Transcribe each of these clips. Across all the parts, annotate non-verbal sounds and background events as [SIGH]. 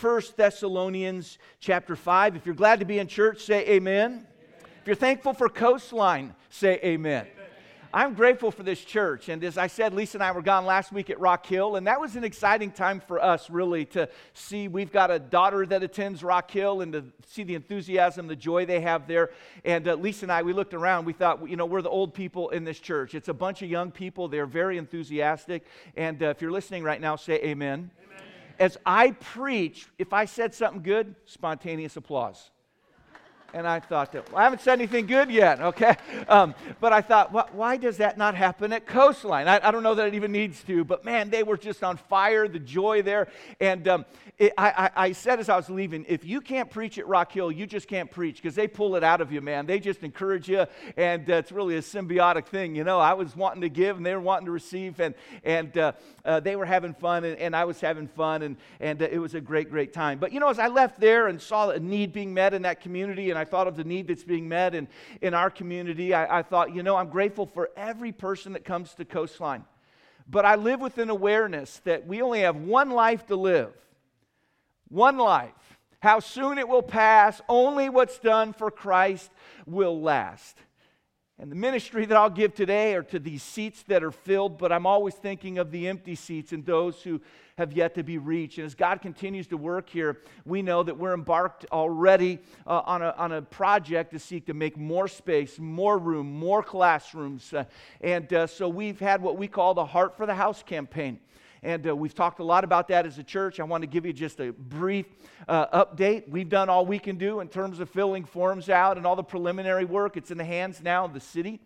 1 Thessalonians chapter 5. If you're glad to be in church, say amen. amen. If you're thankful for Coastline, say amen. amen. I'm grateful for this church. And as I said, Lisa and I were gone last week at Rock Hill, and that was an exciting time for us, really, to see. We've got a daughter that attends Rock Hill and to see the enthusiasm, the joy they have there. And uh, Lisa and I, we looked around, we thought, you know, we're the old people in this church. It's a bunch of young people, they're very enthusiastic. And uh, if you're listening right now, say amen. amen. As I preach, if I said something good, spontaneous applause. And I thought that, well, I haven't said anything good yet, [LAUGHS] okay? Um, but I thought, why does that not happen at Coastline? I, I, don't know that it even needs to, but man, they were just on fire, the joy there. And um, it, I, I, said as I was leaving, if you can't preach at Rock Hill, you just can't preach because they pull it out of you, man. They just encourage you, and uh, it's really a symbiotic thing. You know, I was wanting to give, and they were wanting to receive, and, and uh, uh, they were having fun, and, and, I was having fun, and, and uh, it was a great, great time. But, you know, as I left there and saw a need being met in that community, and I thought of the need that's being met in, in our community, I, I thought, you know, I'm grateful for every person that comes to Coastline. But I live with an awareness that we only have one life to live. One life. How soon it will pass, only what's done for Christ will last. And the ministry that I'll give today are to these seats that are filled, but I'm always thinking of the empty seats and those who have yet to be reached. And as God continues to work here, we know that we're embarked already uh, on, a, on a project to seek to make more space, more room, more classrooms. Uh, and uh, so we've had what we call the Heart for the House campaign. And uh, we've talked a lot about that as a church. I want to give you just a brief uh, update. We've done all we can do in terms of filling forms out and all the preliminary work. It's in the hands now of the city.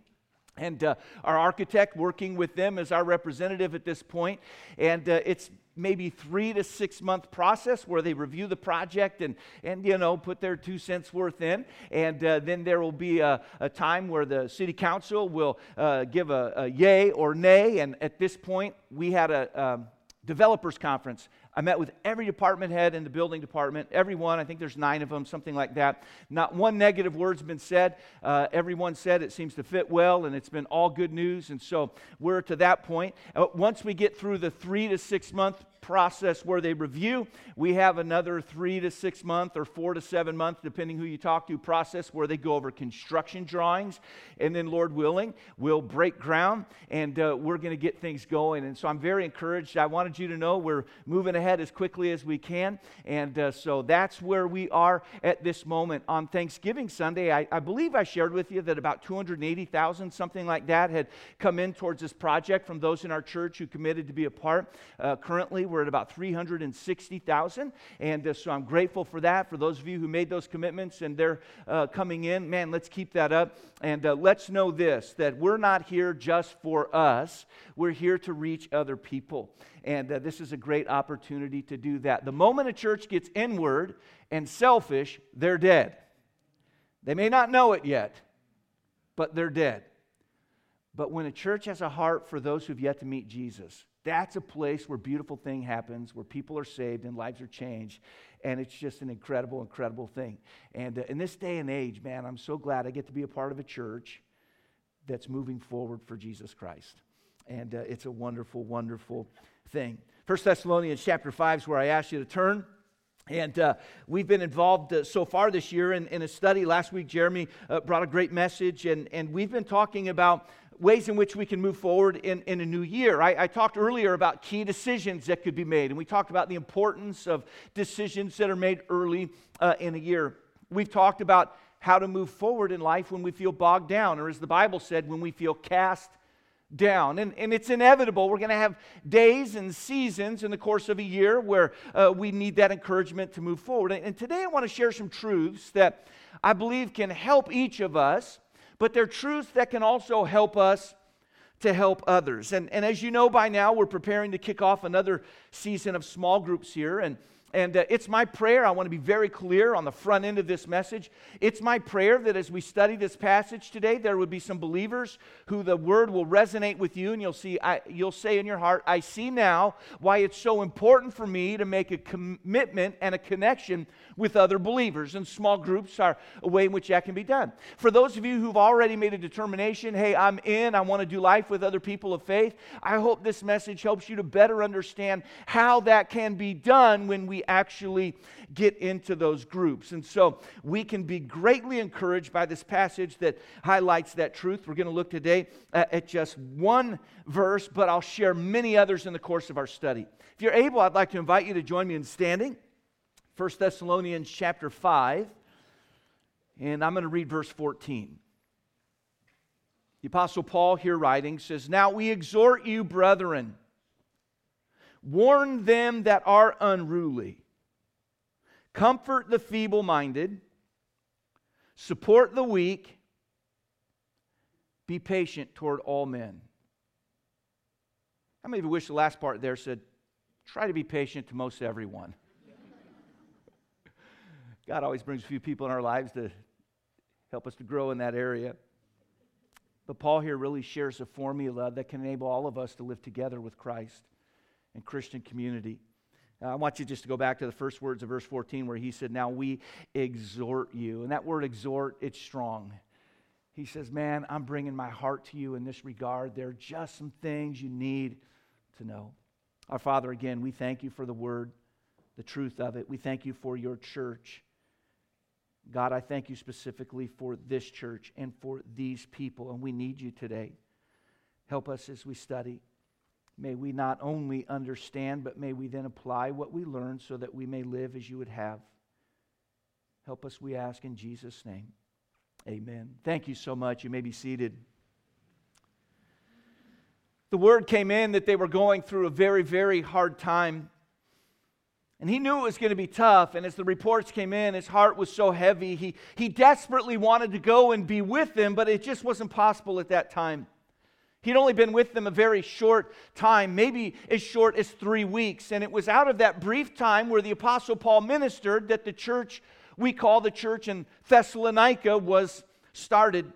And uh, our architect working with them as our representative at this point. And uh, it's maybe three to six month process where they review the project and, and you know put their two cents worth in. And uh, then there will be a, a, time where the city council will uh, give a, a, yay or nay. And at this point we had a um, developers conference I met with every department head in the building department, everyone. I think there's nine of them, something like that. Not one negative word's been said. Uh, everyone said it seems to fit well, and it's been all good news. And so we're to that point. Uh, once we get through the three to six month process where they review. We have another three to six month or four to seven month, depending who you talk to, process where they go over construction drawings. And then, Lord willing, we'll break ground and uh, we're going to get things going. And so I'm very encouraged. I wanted you to know we're moving ahead as quickly as we can. And uh, so that's where we are at this moment. On Thanksgiving Sunday, I, I believe I shared with you that about 280,000, something like that, had come in towards this project from those in our church who committed to be a part. Uh, currently, we're at about 360,000. And uh, so I'm grateful for that. For those of you who made those commitments and they're uh, coming in, man, let's keep that up. And uh, let's know this that we're not here just for us, we're here to reach other people. And uh, this is a great opportunity to do that. The moment a church gets inward and selfish, they're dead. They may not know it yet, but they're dead. But when a church has a heart for those who've yet to meet Jesus, that's a place where beautiful thing happens, where people are saved and lives are changed. And it's just an incredible, incredible thing. And uh, in this day and age, man, I'm so glad I get to be a part of a church that's moving forward for Jesus Christ. And uh, it's a wonderful, wonderful thing. First Thessalonians chapter 5 is where I asked you to turn. And uh, we've been involved uh, so far this year in, in, a study. Last week, Jeremy uh, brought a great message, and, and we've been talking about ways in which we can move forward in, in a new year. I, I, talked earlier about key decisions that could be made, and we talked about the importance of decisions that are made early uh, in a year. We've talked about how to move forward in life when we feel bogged down, or as the Bible said, when we feel cast down. And, and it's inevitable. We're going to have days and seasons in the course of a year where uh, we need that encouragement to move forward. And, and today I want to share some truths that I believe can help each of us but they're truths that can also help us to help others. And, and as you know by now, we're preparing to kick off another season of small groups here. And and uh, it's my prayer, I want to be very clear on the front end of this message. It's my prayer that as we study this passage today, there would be some believers who the word will resonate with you, and you'll see, I, you'll say in your heart, I see now why it's so important for me to make a commitment and a connection with other believers. And small groups are a way in which that can be done. For those of you who've already made a determination, hey, I'm in, I want to do life with other people of faith, I hope this message helps you to better understand how that can be done when we actually get into those groups. And so we can be greatly encouraged by this passage that highlights that truth. We're going to look today at just one verse, but I'll share many others in the course of our study. If you're able, I'd like to invite you to join me in standing. 1 Thessalonians chapter 5, and I'm going to read verse 14. The Apostle Paul, here writing, says, Now we exhort you, brethren, warn them that are unruly, comfort the feeble minded, support the weak, be patient toward all men. How many of you wish the last part there said, try to be patient to most everyone? [LAUGHS] God always brings a few people in our lives to help us to grow in that area. But Paul here really shares a formula that can enable all of us to live together with Christ and Christian community. Uh, I want you just to go back to the first words of verse 14 where he said, Now we exhort you. And that word exhort, it's strong. He says, Man, I'm bringing my heart to you in this regard. There are just some things you need to know. Our Father, again, we thank you for the word, the truth of it. We thank you for your church. God, I thank you specifically for this church and for these people, and we need you today. Help us as we study. May we not only understand, but may we then apply what we learn so that we may live as you would have. Help us, we ask, in Jesus' name. Amen. Thank you so much. You may be seated. The word came in that they were going through a very, very hard time. And he knew it was going to be tough. And as the reports came in, his heart was so heavy. He, he desperately wanted to go and be with them, but it just wasn't possible at that time. He'd only been with them a very short time, maybe as short as three weeks. And it was out of that brief time where the Apostle Paul ministered that the church we call the church in Thessalonica was started.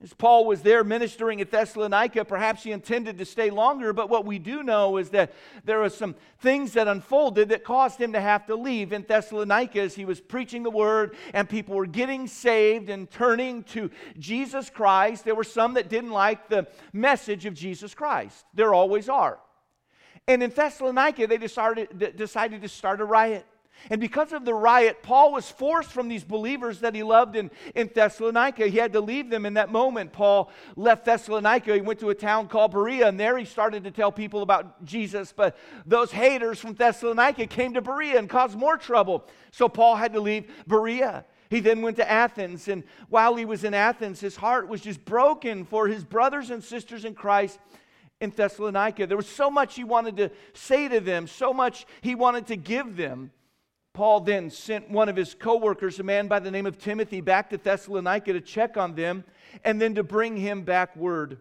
As Paul was there ministering at Thessalonica, perhaps he intended to stay longer, but what we do know is that there were some things that unfolded that caused him to have to leave in Thessalonica as he was preaching the word and people were getting saved and turning to Jesus Christ. There were some that didn't like the message of Jesus Christ. There always are. And in Thessalonica, they decided, decided to start a riot. And because of the riot, Paul was forced from these believers that he loved in, in Thessalonica. He had to leave them in that moment. Paul left Thessalonica. He went to a town called Berea, and there he started to tell people about Jesus. But those haters from Thessalonica came to Berea and caused more trouble. So Paul had to leave Berea. He then went to Athens, and while he was in Athens, his heart was just broken for his brothers and sisters in Christ in Thessalonica. There was so much he wanted to say to them, so much he wanted to give them. Paul then sent one of his co workers, a man by the name of Timothy, back to Thessalonica to check on them and then to bring him back word.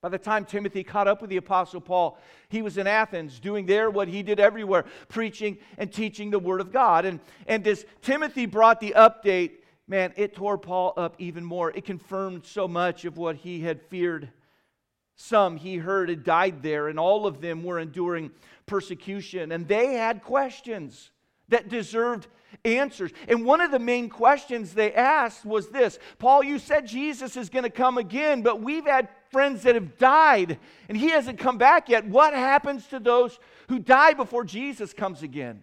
By the time Timothy caught up with the Apostle Paul, he was in Athens doing there what he did everywhere, preaching and teaching the Word of God. And, and as Timothy brought the update, man, it tore Paul up even more. It confirmed so much of what he had feared. Some he heard had died there, and all of them were enduring persecution, and they had questions that deserved answers. And one of the main questions they asked was this Paul, you said Jesus is going to come again, but we've had friends that have died and he hasn't come back yet. What happens to those who die before Jesus comes again?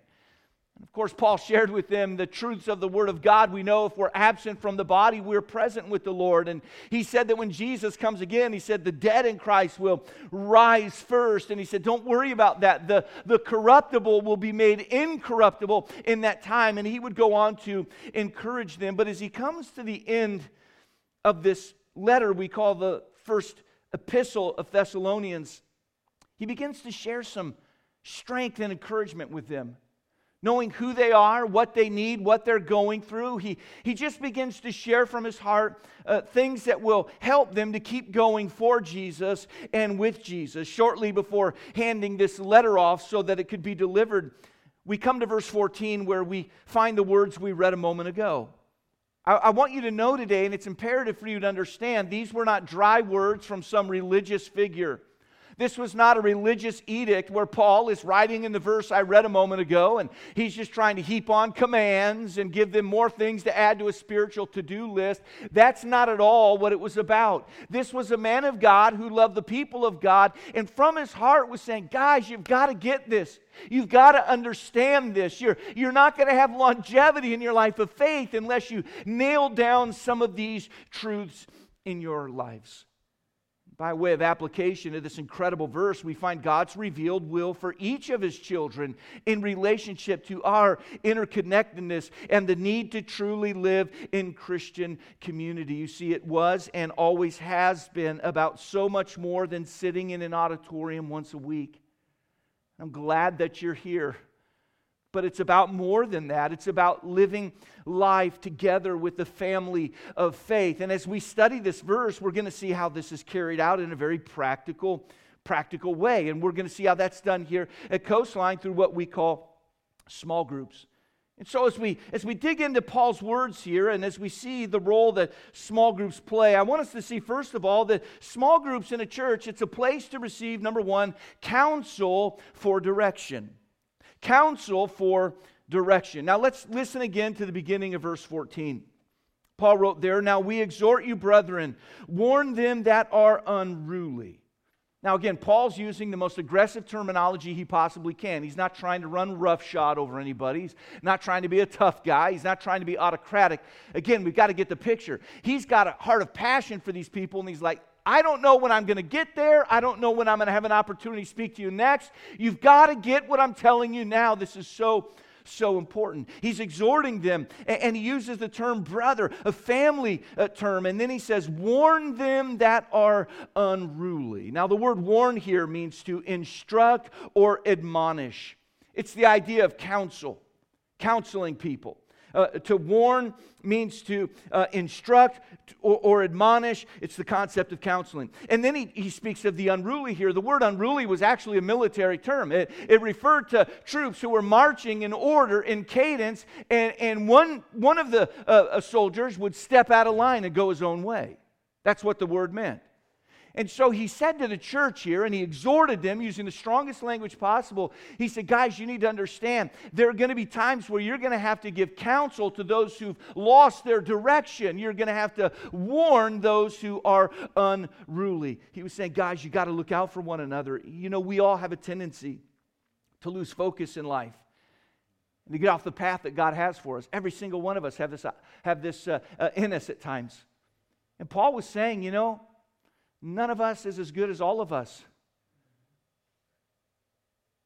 And of course, Paul shared with them the truths of the Word of God. We know if we're absent from the body, we're present with the Lord. And he said that when Jesus comes again, he said the dead in Christ will rise first. And he said, Don't worry about that. The, the corruptible will be made incorruptible in that time. And he would go on to encourage them. But as he comes to the end of this letter we call the first epistle of Thessalonians, he begins to share some strength and encouragement with them knowing who they are, what they need, what they're going through. He, he just begins to share from his heart uh, things that will help them to keep going for Jesus and with Jesus. Shortly before handing this letter off so that it could be delivered, we come to verse 14 where we find the words we read a moment ago. I, I want you to know today, and it's imperative for you to understand, these were not dry words from some religious figure. This was not a religious edict where Paul is writing in the verse I read a moment ago, and he's just trying to heap on commands and give them more things to add to a spiritual to do list. That's not at all what it was about. This was a man of God who loved the people of God, and from his heart was saying, Guys, you've got to get this. You've got to understand this. You're, you're not going to have longevity in your life of faith unless you nail down some of these truths in your lives. By way of application of this incredible verse, we find God's revealed will for each of his children in relationship to our interconnectedness and the need to truly live in Christian community. You see, it was and always has been about so much more than sitting in an auditorium once a week. I'm glad that you're here but it's about more than that. It's about living life together with the family of faith. And as we study this verse, we're going to see how this is carried out in a very practical, practical way. And we're going to see how that's done here at Coastline through what we call small groups. And so as we as we dig into Paul's words here and as we see the role that small groups play, I want us to see first of all that small groups in a church, it's a place to receive number 1, counsel for direction counsel for direction. Now let's listen again to the beginning of verse 14. Paul wrote there, Now we exhort you, brethren, warn them that are unruly. Now, again, Paul's using the most aggressive terminology he possibly can. He's not trying to run roughshod over anybody. He's not trying to be a tough guy. He's not trying to be autocratic. Again, we've got to get the picture. He's got a heart of passion for these people, and he's like, I don't know when I'm going to get there. I don't know when I'm going to have an opportunity to speak to you next. You've got to get what I'm telling you now. This is so so important. He's exhorting them, and, he uses the term brother, a family uh, term, and then he says, warn them that are unruly. Now, the word warn here means to instruct or admonish, it's the idea of counsel, counseling people. Uh, to warn means to uh, instruct or, or, admonish. It's the concept of counseling. And then he, he speaks of the unruly here. The word unruly was actually a military term, it, it referred to troops who were marching in order, in cadence, and, and one, one of the uh, uh soldiers would step out of line and go his own way. That's what the word meant. And so he said to the church here, and he exhorted them using the strongest language possible. He said, Guys, you need to understand there are going to be times where you're going to have to give counsel to those who've lost their direction. You're going to have to warn those who are unruly. He was saying, Guys, you got to look out for one another. You know, we all have a tendency to lose focus in life to get off the path that God has for us. Every single one of us have this, have this uh, uh, in us at times. And Paul was saying, you know, None of us is as good as all of us.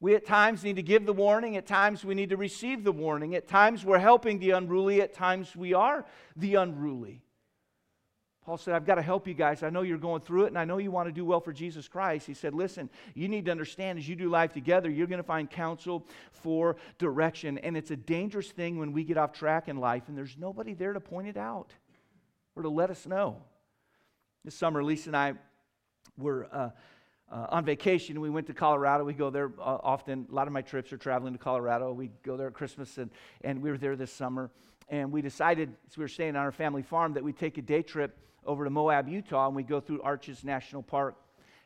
We at times need to give the warning, at times we need to receive the warning. At times we're helping the unruly, at times we are the unruly. Paul said, I've got to help you guys. I know you're going through it, and I know you want to do well for Jesus Christ. He said, Listen, you need to understand as you do life together, you're going to find counsel for direction. And it's a dangerous thing when we get off track in life, and there's nobody there to point it out or to let us know. This summer, Lisa and I were uh, uh, on vacation. We went to Colorado. We go there uh, often. A lot of my trips are traveling to Colorado. We go there at Christmas, and, and we were there this summer. And we decided, as we were staying on our family farm, that we'd take a day trip over to Moab, Utah, and we'd go through Arches National Park.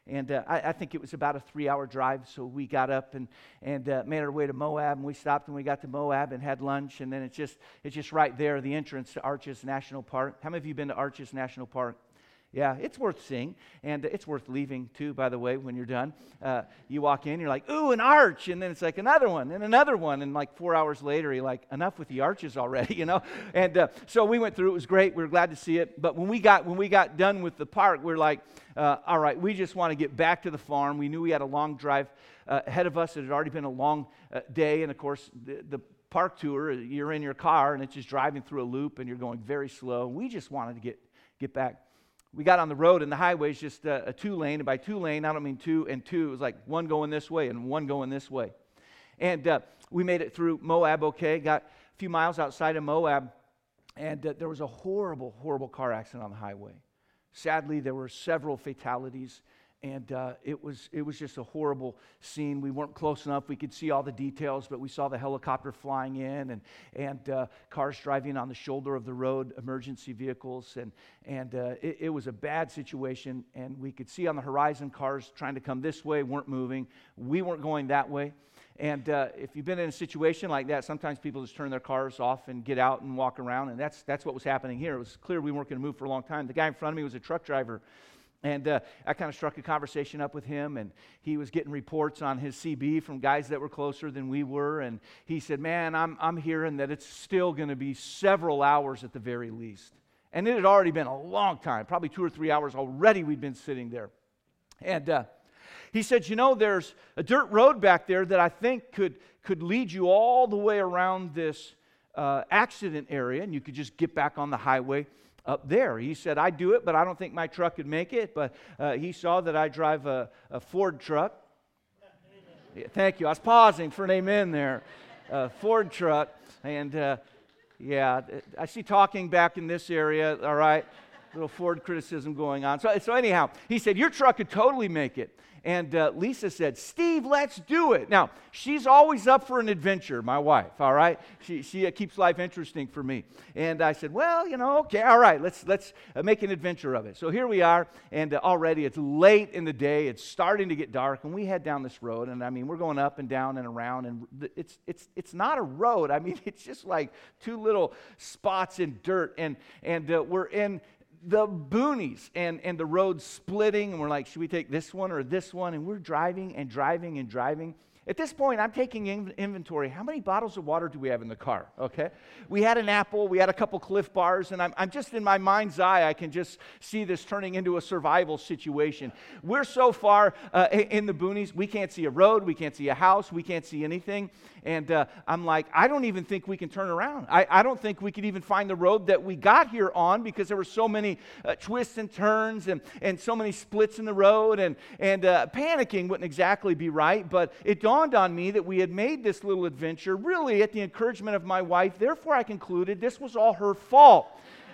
And uh, I, I, think it was about a three hour drive. So we got up and, and uh, made our way to Moab. And we stopped and we got to Moab and had lunch. And then it's just, it's just right there, the entrance to Arches National Park. How many of you been to Arches National Park? Yeah, it's worth seeing. And it's worth leaving too, by the way, when you're done. Uh, you walk in, you're like, ooh, an arch. And then it's like another one and another one. And like four hours later, you're like, enough with the arches already, [LAUGHS] you know? And uh, so we went through. It was great. We were glad to see it. But when we got, when we got done with the park, we are like, uh, all right, we just want to get back to the farm. We knew we had a long drive uh, ahead of us. It had already been a long uh, day. And of course, the, the park tour, you're in your car and it's just driving through a loop and you're going very slow. We just wanted to get, get back we got on the road and the highway is just a, a, two lane and by two lane i don't mean two and two it was like one going this way and one going this way. And uh, we made it through moab okay got a few miles outside of moab and uh, there was a horrible horrible car accident on the highway. Sadly there were several fatalities and uh, it, was, it was just a horrible scene. We weren't close enough. We could see all the details, but we saw the helicopter flying in and, and uh, cars driving on the shoulder of the road, emergency vehicles. And, and uh, it, it, was a bad situation. And we could see on the horizon cars trying to come this way, weren't moving. We weren't going that way. And uh, if you've been in a situation like that, sometimes people just turn their cars off and get out and walk around. And that's, that's what was happening here. It was clear we weren't going to move for a long time. The guy in front of me was a truck driver and uh, I kind of struck a conversation up with him, and he was getting reports on his CB from guys that were closer than we were. And he said, Man, I'm, I'm hearing that it's still going to be several hours at the very least. And it had already been a long time, probably two or three hours already, we'd been sitting there. And uh, he said, You know, there's a dirt road back there that I think could, could lead you all the way around this uh, accident area, and you could just get back on the highway up there. He said, "I'd do it, but I don't think my truck could make it. But uh, he saw that I drive a, a Ford truck. [LAUGHS] Yeah, thank you. I was pausing for an amen there. Uh, Ford truck. And uh, yeah, I see talking back in this area, all right? Little Ford criticism going on. So, so anyhow, he said, Your truck could totally make it. And uh, Lisa said, Steve, let's do it. Now, she's always up for an adventure, my wife, all right? She, she uh, keeps life interesting for me. And I said, well, you know, okay, all right, let's, let's uh, make an adventure of it. So here we are, and uh, already it's late in the day. It's starting to get dark, and we head down this road. And I mean, we're going up and down and around, and it's, it's, it's not a road. I mean, [LAUGHS] it's just like two little spots in dirt. And, and uh, we're in the boonies and, and the road splitting, and we're like, should we take this one or this one? And we're driving and driving and driving. At this point, I'm taking inventory. How many bottles of water do we have in the car? Okay. We had an apple, we had a couple Clif bars, and I'm, I'm just in my mind's eye, I can just see this turning into a survival situation. We're so far uh, in the boonies, we can't see a road, we can't see a house, we can't see anything. And uh, I'm like, I don't even think we can turn around. I, I don't think we could even find the road that we got here on because there were so many uh, twists and turns and, and so many splits in the road. And, and uh, panicking wouldn't exactly be right, but it dawned on me that we had made this little adventure really at the encouragement of my wife. Therefore, I concluded this was all her fault.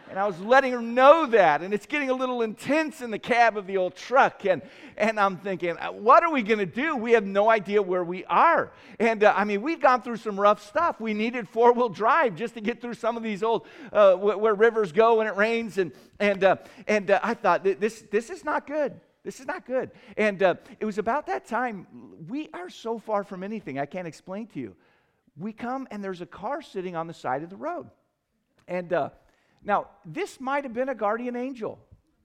And I was letting her know that. And it's getting a little intense in the cab of the old truck. And, and I'm thinking, uh, what are we going to do? We have no idea where we are. And uh, I mean, we've gone through some rough stuff. We needed four wheel drive just to get through some of these old, uh, where rivers go when it rains. And, and, uh, and uh, I thought, this, this is not good. This is not good. And uh, it was about that time. We are so far from anything, I can't explain to you. We come and there's a car sitting on the side of the road. And now, this might have been a guardian angel.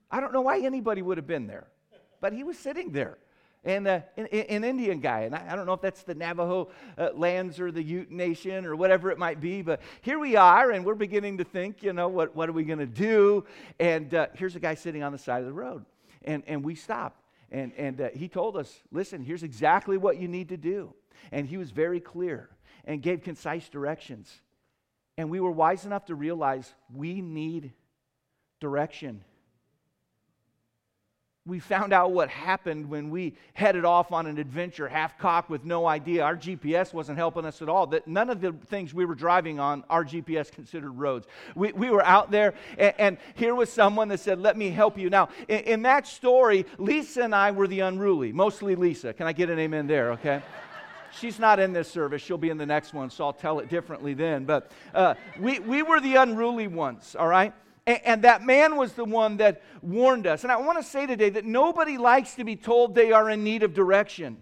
I don't know why anybody would have been there, but he was sitting there. And uh, an, an, Indian guy, and I, I, don't know if that's the Navajo uh, lands or the Ute Nation or whatever it might be, but here we are, and we're beginning to think, you know, what, what are we going to do? And uh, here's a guy sitting on the side of the road, and, and we stopped. And, and uh, he told us, listen, here's exactly what you need to do. And he was very clear and gave concise directions. And we were wise enough to realize we need direction. We found out what happened when we headed off on an adventure half cocked with no idea. Our GPS wasn't helping us at all. That none of the things we were driving on, our GPS considered roads. We, we were out there, and, and here was someone that said, Let me help you. Now, in, in that story, Lisa and I were the unruly, mostly Lisa. Can I get an amen there, okay? [LAUGHS] She's not in this service. She'll be in the next one, so I'll tell it differently then. But uh, we, we were the unruly ones, all right? And, and that man was the one that warned us. And I want to say today that nobody likes to be told they are in need of direction.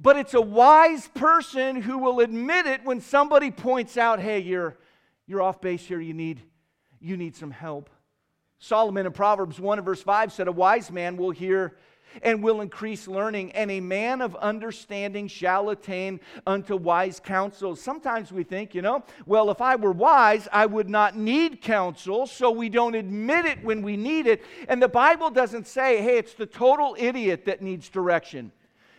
But it's a wise person who will admit it when somebody points out, hey, you're, you're off base here. You need, you need some help. Solomon in Proverbs 1 and verse 5 said, A wise man will hear and will increase learning, and a man of understanding shall attain unto wise counsel. Sometimes we think, you know, well, if I were wise, I would not need counsel, so we don't admit it when we need it. And the Bible doesn't say, hey, it's the total idiot that needs direction.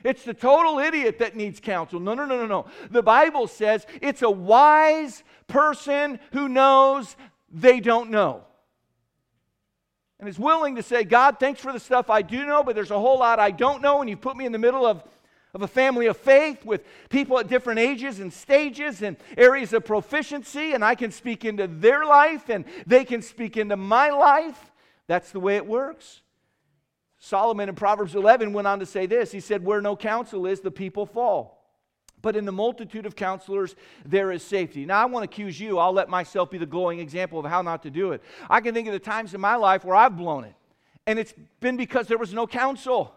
It's the total idiot that needs counsel. No, no, no, no, no. The Bible says it's a wise person who knows they don't know and is willing to say, God, thanks for the stuff I do know, but there's a whole lot I don't know, and you put me in the middle of, of a family of faith with people at different ages and stages and areas of proficiency, and I can speak into their life and they can speak into my life. That's the way it works. Solomon in Proverbs 11 went on to say this He said, Where no counsel is, the people fall. But in the multitude of counselors, there is safety. Now, I want to accuse you. I'll let myself be the glowing example of how not to do it. I can think of the times in my life where I've blown it, and it's been because there was no counsel.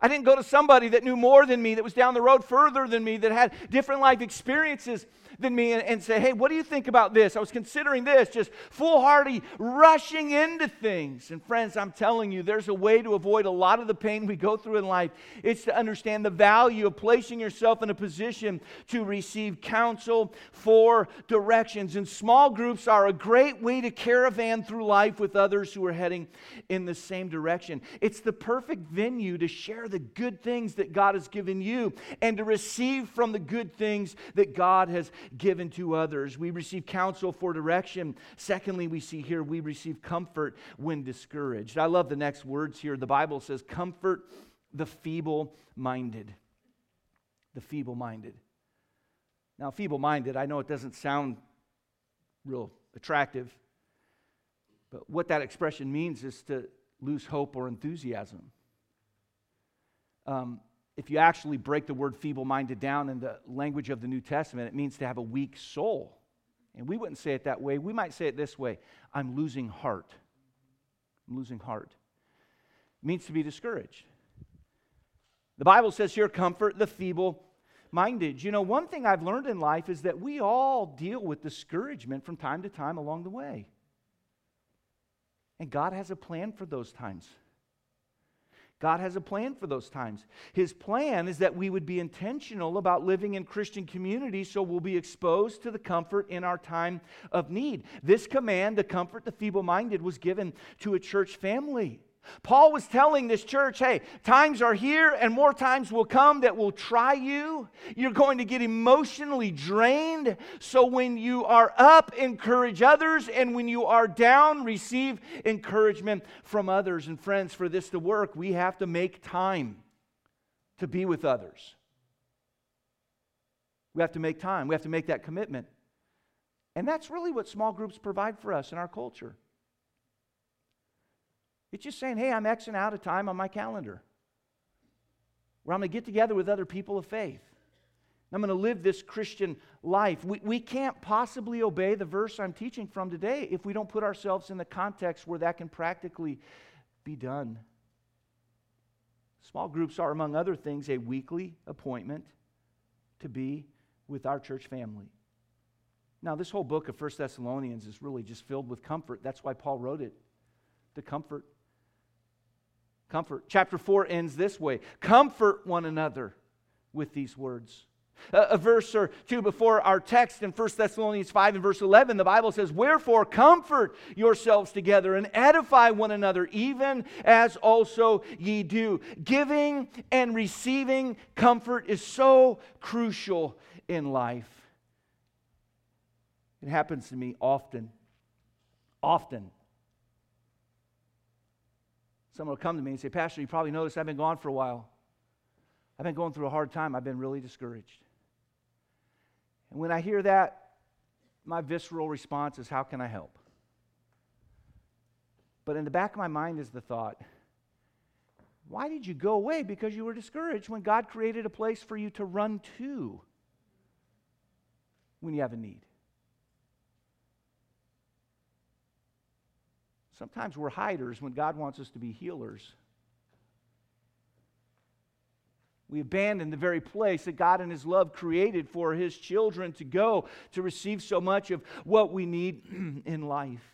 I didn't go to somebody that knew more than me, that was down the road further than me, that had different life experiences than me, and, and say, hey, what do you think about this? I was considering this, just foolhardy rushing into things. And friends, I'm telling you, there's a way to avoid a lot of the pain we go through in life. It's to understand the value of placing yourself in a position to receive counsel for directions. And small groups are a great way to caravan through life with others who are heading in the same direction. It's the perfect venue to share the good things that God has given you and to receive from the good things that God has given to others. We receive counsel for direction. Secondly, we see here we receive comfort when discouraged. I love the next words here. The Bible says, Comfort the feeble minded. The feeble minded. Now, feeble minded, I know it doesn't sound real attractive, but what that expression means is to lose hope or enthusiasm. Um, if you actually break the word feeble minded down in the language of the New Testament, it means to have a weak soul. And we wouldn't say it that way. We might say it this way I'm losing heart. I'm losing heart. It means to be discouraged. The Bible says here, comfort the feeble minded. You know, one thing I've learned in life is that we all deal with discouragement from time to time along the way. And God has a plan for those times. God has a plan for those times. His plan is that we would be intentional about living in Christian community so we'll be exposed to the comfort in our time of need. This command to comfort the feeble minded was given to a church family. Paul was telling this church, hey, times are here and more times will come that will try you. You're going to get emotionally drained. So when you are up, encourage others. And when you are down, receive encouragement from others. And friends, for this to work, we have to make time to be with others. We have to make time, we have to make that commitment. And that's really what small groups provide for us in our culture. It's just saying, hey, I'm Xing out a time on my calendar where I'm going to get together with other people of faith. I'm going to live this Christian life. We, we can't possibly obey the verse I'm teaching from today if we don't put ourselves in the context where that can practically be done. Small groups are, among other things, a weekly appointment to be with our church family. Now, this whole book of First Thessalonians is really just filled with comfort. That's why Paul wrote it to comfort Comfort. Chapter 4 ends this way Comfort one another with these words. A, a, verse or two before our text in 1 Thessalonians 5 and verse 11, the Bible says, Wherefore comfort yourselves together and edify one another, even as also ye do. Giving and receiving comfort is so crucial in life. It happens to me often. Often. Someone will come to me and say, Pastor, you probably noticed I've been gone for a while. I've been going through a hard time. I've been really discouraged. And when I hear that, my visceral response is, How can I help? But in the back of my mind is the thought, Why did you go away? Because you were discouraged when God created a place for you to run to when you have a need. Sometimes we're hiders when God wants us to be healers. We abandon the very place that God in His love created for His children to go to receive so much of what we need [CLEARS THROAT] in life.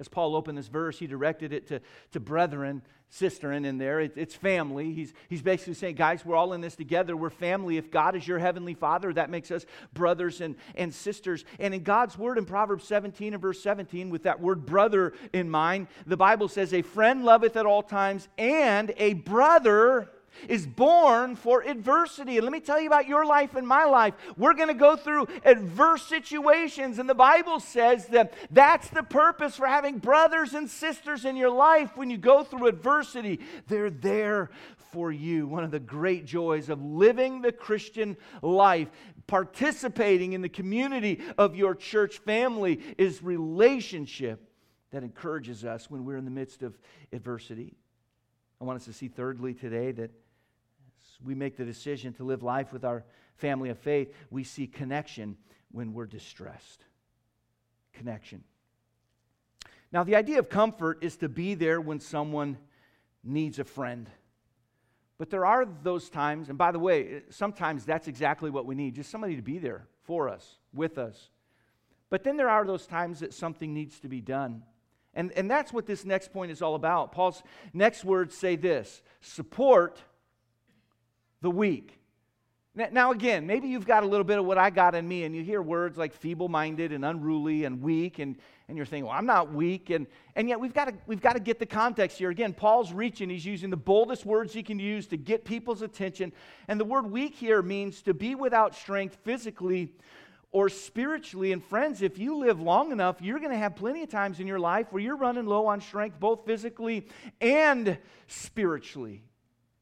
As Paul opened this verse, he directed it to, to brethren, sisterin in there. It, it's family. He's, he's basically saying, guys, we're all in this together. We're family. If God is your heavenly father, that makes us brothers and, and sisters. And in God's word in Proverbs 17 and verse 17, with that word brother in mind, the Bible says, A friend loveth at all times, and a brother is born for adversity. And let me tell you about your life and my life. We're going to go through adverse situations, and the Bible says that that's the purpose for having brothers and sisters in your life when you go through adversity. They're there for you. One of the great joys of living the Christian life, participating in the community of your church family, is relationship that encourages us when we're in the midst of adversity. I want us to see, thirdly, today that we make the decision to live life with our family of faith, we see connection when we're distressed. Connection. Now, the idea of comfort is to be there when someone needs a friend. But there are those times, and by the way, sometimes that's exactly what we need just somebody to be there for us, with us. But then there are those times that something needs to be done. And, and that's what this next point is all about. Paul's next words say this support the weak. Now, again, maybe you've got a little bit of what I got in me, and you hear words like feeble minded and unruly and weak, and, and you're thinking, well, I'm not weak. And, and yet, we've got, to, we've got to get the context here. Again, Paul's reaching, he's using the boldest words he can use to get people's attention. And the word weak here means to be without strength physically or spiritually. And friends, if you live long enough, you're going to have plenty of times in your life where you're running low on strength, both physically and spiritually.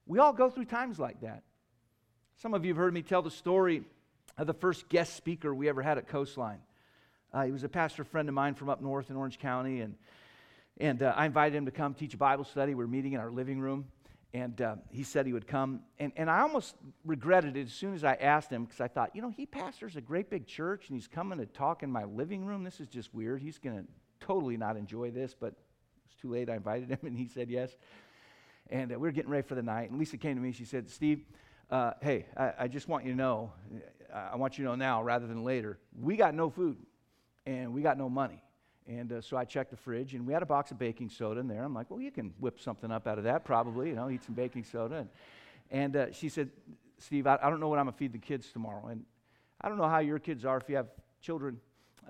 We all go through times like that. Some of you have heard me tell the story of the first guest speaker we ever had at Coastline. Uh, he was a pastor friend of mine from up north in Orange County, and, and uh, I invited him to come teach a Bible study. We were meeting in our living room, and uh, he said he would come. And, and I almost regretted it as soon as I asked him because I thought, you know, he pastors a great big church, and he's coming to talk in my living room. This is just weird. He's going to totally not enjoy this, but it's too late. I invited him, and he said yes. And uh, we were getting ready for the night, and Lisa came to me. She said, Steve, uh, hey, I, I, just want you to know, I want you to know now rather than later, we got no food and we got no money. And uh, so I checked the fridge and we had a box of baking soda in there. I'm like, well, you can whip something up out of that probably, you know, eat some baking soda. And, and uh, she said, Steve, I, I, don't know what I'm going to feed the kids tomorrow. And I don't know how your kids are if you have children.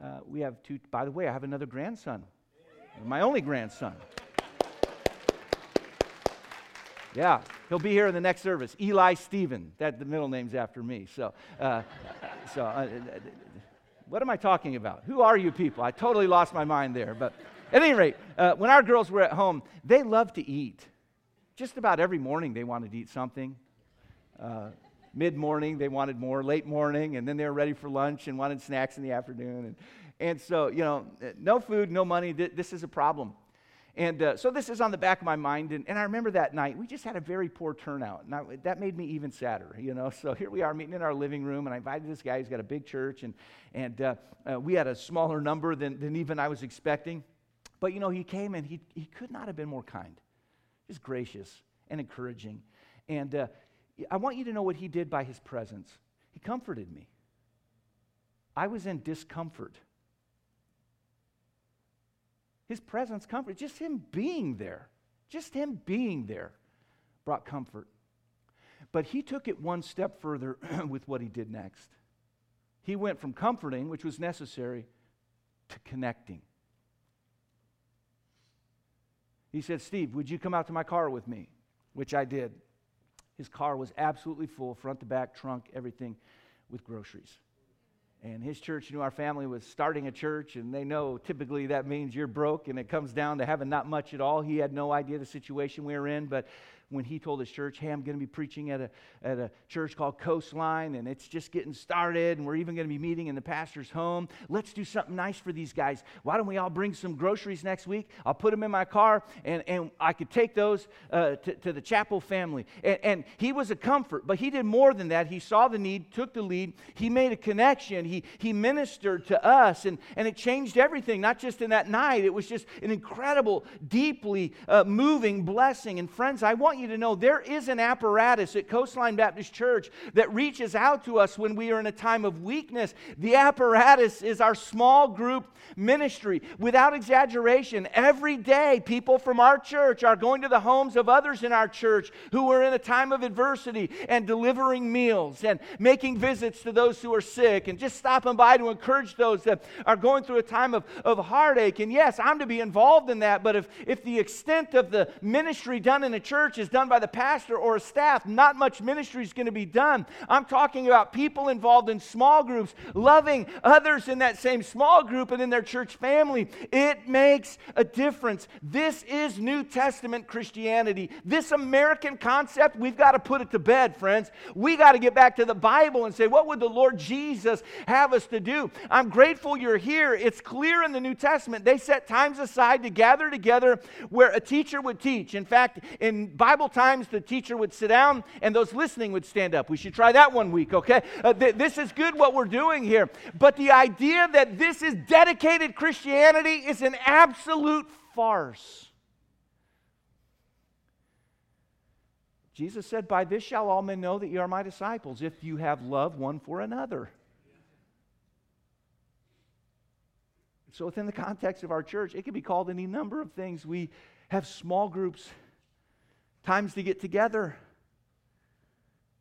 Uh, we have two, by the way, I have another grandson, my only grandson. Yeah, he'll be here in the next service. Eli Stephen. That the middle name's after me. So, uh, so uh, what am I talking about? Who are you people? I totally lost my mind there. But at any rate, uh, when our girls were at home, they loved to eat. Just about every morning, they wanted to eat something. Uh, Mid morning, they wanted more. Late morning, and then they were ready for lunch and wanted snacks in the afternoon. And, and so, you know, no food, no money. This is a problem. And uh, so this is on the back of my mind. And, and, I remember that night, we just had a very poor turnout. And that made me even sadder, you know. So here we are meeting in our living room, and I invited this guy who's got a big church, and, and uh, uh, we had a smaller number than, than even I was expecting. But, you know, he came and he, he could not have been more kind, just gracious and encouraging. And uh, I want you to know what he did by his presence. He comforted me. I was in discomfort. His presence comfort. Just him being there, just him being there brought comfort. But he took it one step further [CLEARS THROAT] with what he did next. He went from comforting, which was necessary, to connecting. He said, Steve, would you come out to my car with me? Which I did. His car was absolutely full, front to back, trunk, everything, with groceries. And his church knew our family was starting a church, and they know typically that means you're broke, and it comes down to having not much at all. He had no idea the situation we were in, but when he told his church, Hey, I'm going to be preaching at a, at a church called Coastline, and it's just getting started, and we're even going to be meeting in the pastor's home. Let's do something nice for these guys. Why don't we all bring some groceries next week? I'll put them in my car, and, and I could take those uh, to, to, the Chappell family. And, and he was a comfort, but he did more than that. He saw the need, took the lead, he made a connection, he, he ministered to us, and, and it changed everything, not just in that night. It was just an incredible, deeply uh, moving blessing. And friends, I want you to know there is an apparatus at Coastline Baptist Church that reaches out to us when we are in a time of weakness. The apparatus is our small group ministry. Without exaggeration, every day people from our church are going to the homes of others in our church who are in a time of adversity and delivering meals and making visits to those who are sick and just stopping by to encourage those that are going through a time of, of heartache. And yes, I'm to be involved in that, but if, if the extent of the ministry done in a church is is done by the pastor or a staff, not much ministry is going to be done. I'm talking about people involved in small groups, loving others in that same small group and in their church family. It makes a difference. This is New Testament Christianity. This American concept, we've got to put it to bed, friends. We got to get back to the Bible and say, what would the Lord Jesus have us to do? I'm grateful you're here. It's clear in the New Testament. They set times aside to gather together where a teacher would teach. In fact, in Bible times, the teacher would sit down and those listening would stand up. We should try that one week, okay? Uh, th- this is good what we're doing here. But the idea that this is dedicated Christianity is an absolute farce. Jesus said, By this shall all men know that you are my disciples, if you have love one for another. So, within the context of our church, it can be called any number of things. We have small groups, times to get together.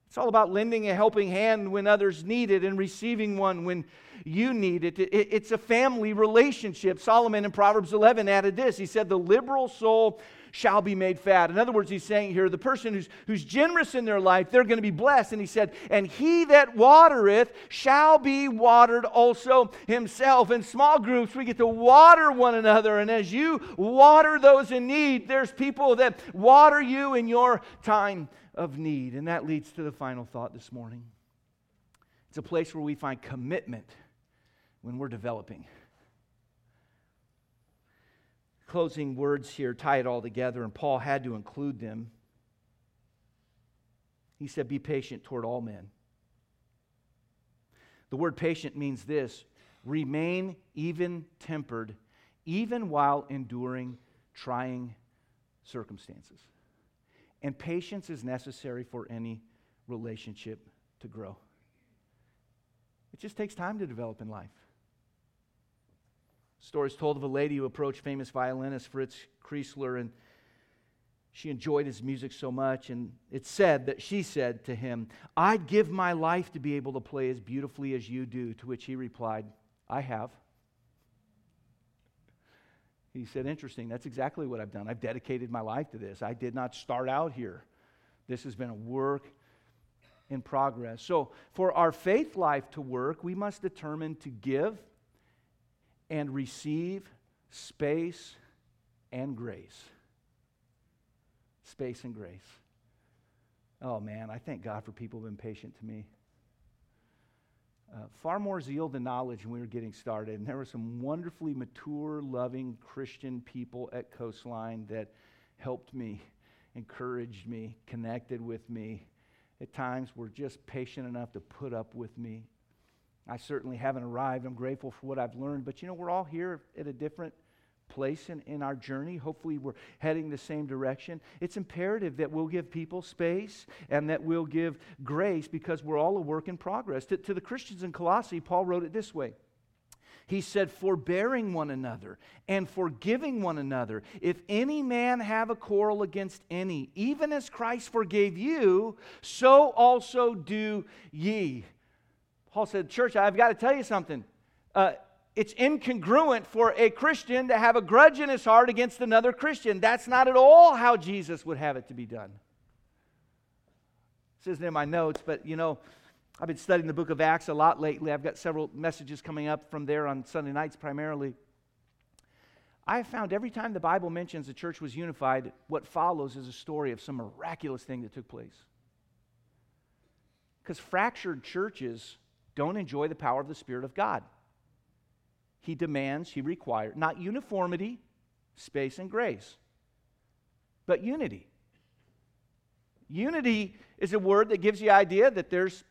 It's all about lending a helping hand when others need it and receiving one when you need it. It's a family relationship. Solomon in Proverbs 11 added this. He said, The liberal soul shall be made fat. In other words, he's saying here, the person who's, who's generous in their life, they're going to be blessed. And he said, And he that watereth shall be watered also himself. In small groups, we get to water one another. And as you water those in need, there's people that water you in your time of need. And that leads to the final thought this morning. It's a place where we find commitment when we're developing closing words here tie it all together, and Paul had to include them. He said, Be patient toward all men. The word patient means this remain even tempered, even while enduring trying circumstances. And patience is necessary for any relationship to grow. It just takes time to develop in life. Stories told of a lady who approached famous violinist Fritz Kreisler, and she enjoyed his music so much. And it said that she said to him, I'd give my life to be able to play as beautifully as you do. To which he replied, I have. He said, Interesting. That's exactly what I've done. I've dedicated my life to this. I did not start out here. This has been a work in progress. So, for our faith life to work, we must determine to give and receive space and grace. Space and grace. Oh man, I thank God for people who've been patient to me. Uh, far more zeal than knowledge when we were getting started. And there were some wonderfully mature, loving Christian people at Coastline that helped me, encouraged me, connected with me. At times were just patient enough to put up with me I certainly haven't arrived. I'm grateful for what I've learned. But you know, we're all here at a different place in, in our journey. Hopefully, we're heading the same direction. It's imperative that we'll give people space and that we'll give grace because we're all a work in progress. To, to the Christians in Colossae, Paul wrote it this way. He said, forbearing one another and forgiving one another. If any man have a quarrel against any, even as Christ forgave you, so also do ye. Paul said, Church, I've got to tell you something. Uh, it's incongruent for a Christian to have a grudge in his heart against another Christian. That's not at all how Jesus would have it to be done. This isn't in my notes, but you know, I've been studying the book of Acts a lot lately. I've got several messages coming up from there on Sunday nights primarily. I have found every time the Bible mentions the church was unified, what follows is a story of some miraculous thing that took place. Because fractured churches don't enjoy the power of the Spirit of God. He demands, he requires, not uniformity, space, and grace, but unity. Unity is a word that gives the idea that there's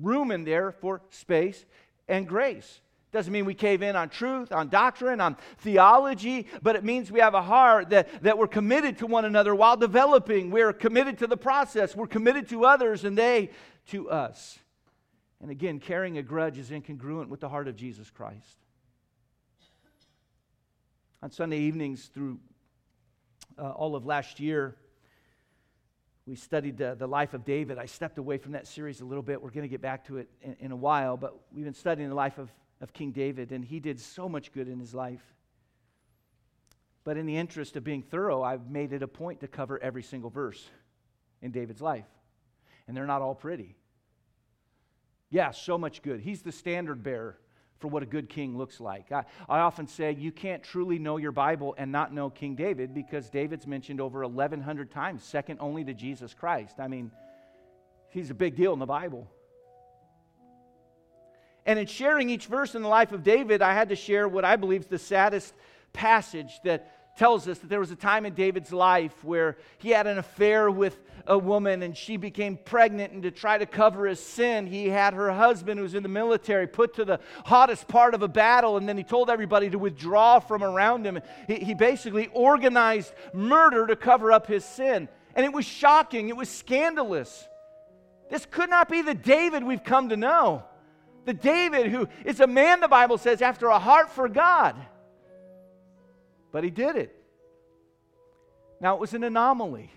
room in there for space and grace. Doesn't mean we cave in on truth, on doctrine, on theology, but it means we have a heart that, that we're committed to one another while developing. We're committed to the process. We're committed to others and they to us. And again, carrying a grudge is incongruent with the heart of Jesus Christ. On Sunday evenings through uh, all of last year, we studied uh, the life of David. I stepped away from that series a little bit. We're going to get back to it in, in a while, but we've been studying the life of, of King David, and he did so much good in his life. But in the interest of being thorough, I've made it a point to cover every single verse in David's life. And they're not all pretty. Yeah, so much good. He's the standard bearer for what a good king looks like. I, I often say you can't truly know your Bible and not know King David because David's mentioned over 1,100 times, second only to Jesus Christ. I mean, he's a big deal in the Bible. And in sharing each verse in the life of David, I had to share what I believe is the saddest passage that tells us that there was a time in David's life where he had an affair with a woman and she became pregnant. And to try to cover his sin, he had her husband, who was in the military, put to the hottest part of a battle. And then he told everybody to withdraw from around him. He, he basically organized murder to cover up his sin. And it was shocking, it was scandalous. This could not be the David we've come to know. The David who is a man, the Bible says, after a heart for God. But he did it. Now, it was an anomaly.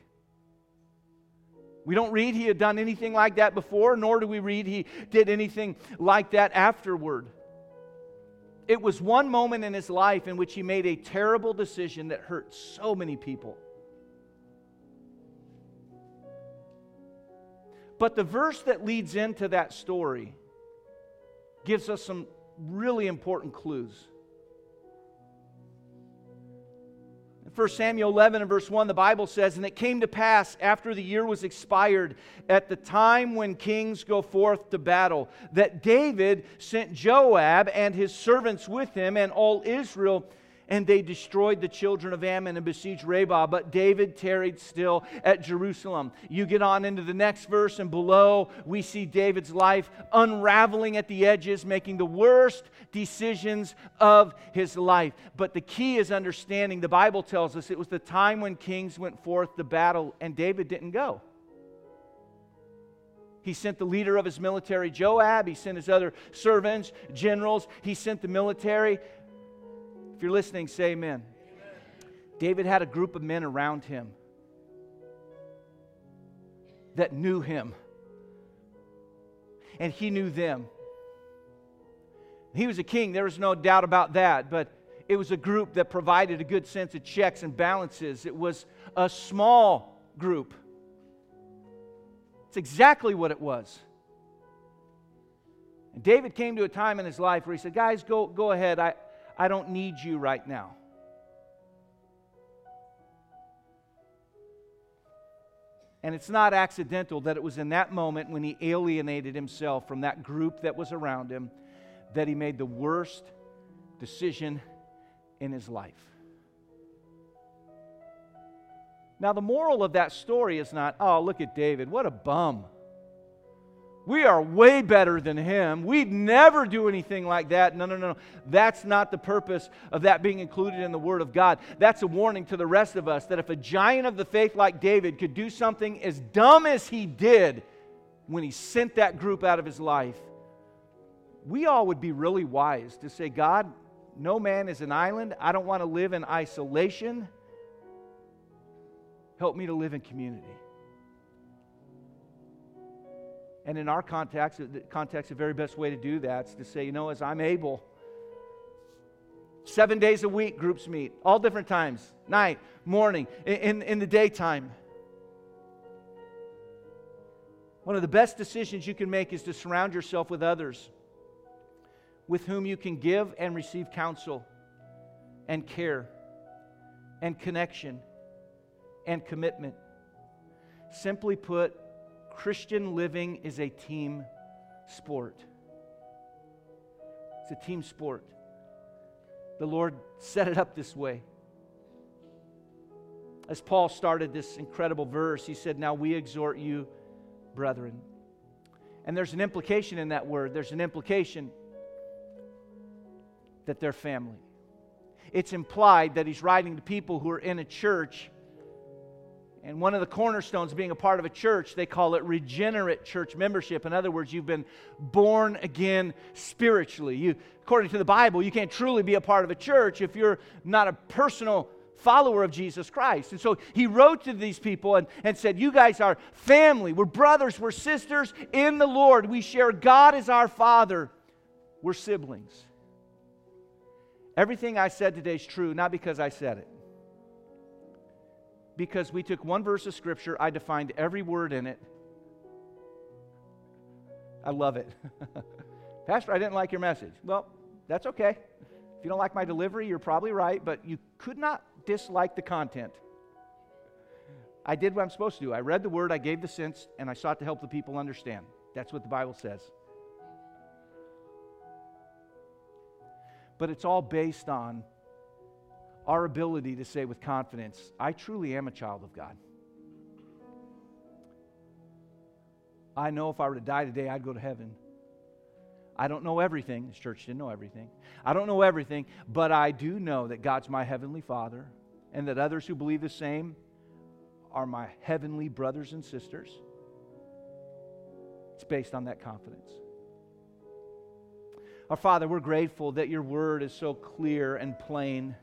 We don't read he had done anything like that before, nor do we read he did anything like that afterward. It was one moment in his life in which he made a terrible decision that hurt so many people. But the verse that leads into that story gives us some really important clues. 1 Samuel 11 and verse 1, the Bible says, And it came to pass after the year was expired, at the time when kings go forth to battle, that David sent Joab and his servants with him and all Israel and they destroyed the children of Ammon and besieged Rabbah. But David tarried still at Jerusalem. You get on into the next verse, and below we see David's life unraveling at the edges, making the worst decisions of his life. But the key is understanding the Bible tells us it was the time when kings went forth to battle, and David didn't go. He sent the leader of his military, Joab. He sent his other servants, generals. He sent the military. If you're listening, say amen. amen. David had a group of men around him that knew him, and he knew them. He was a king, there was no doubt about that, but it was a group that provided a good sense of checks and balances. It was a small group. It's exactly what it was. And David came to a time in his life where he said, Guys, go, go ahead. I, I don't need you right now. And it's not accidental that it was in that moment when he alienated himself from that group that was around him that he made the worst decision in his life. Now, the moral of that story is not, oh, look at David, what a bum. We are way better than him. We'd never do anything like that. No, no, no. That's not the purpose of that being included in the Word of God. That's a warning to the rest of us that if a giant of the faith like David could do something as dumb as he did when he sent that group out of his life, we all would be really wise to say, God, no man is an island. I don't want to live in isolation. Help me to live in community. And in our context, the context, the very best way to do that is to say, you know, as I'm able, seven days a week, groups meet, all different times, night, morning, in, in the daytime. One of the best decisions you can make is to surround yourself with others with whom you can give and receive counsel and care and connection and commitment. Simply put, Christian living is a team sport. It's a team sport. The Lord set it up this way. As Paul started this incredible verse, he said, Now we exhort you, brethren. And there's an implication in that word. There's an implication that they're family. It's implied that he's writing to people who are in a church and one of the cornerstones being a part of a church, they call it regenerate church membership. In other words, you've been born again spiritually. You, according to the Bible, you can't truly be a part of a church if you're not a personal follower of Jesus Christ. And so he wrote to these people and, and said, You guys are family. We're brothers. We're sisters in the Lord. We share God as our Father. We're siblings. Everything I said today is true, not because I said it because we took one verse of Scripture, I defined every word in it. I love it. [LAUGHS] Pastor, I didn't like your message. Well, that's okay. If you don't like my delivery, you're probably right, but you could not dislike the content. I did what I'm supposed to do. I read the word, I gave the sense, and I sought to help the people understand. That's what the Bible says. But it's all based on our ability to say with confidence, I truly am a child of God. I know if I were to die today, I'd go to heaven. I don't know everything. This church didn't know everything. I don't know everything, but I do know that God's my heavenly Father and that others who believe the same are my heavenly brothers and sisters. It's based on that confidence. Our Father, we're grateful that your word is so clear and plain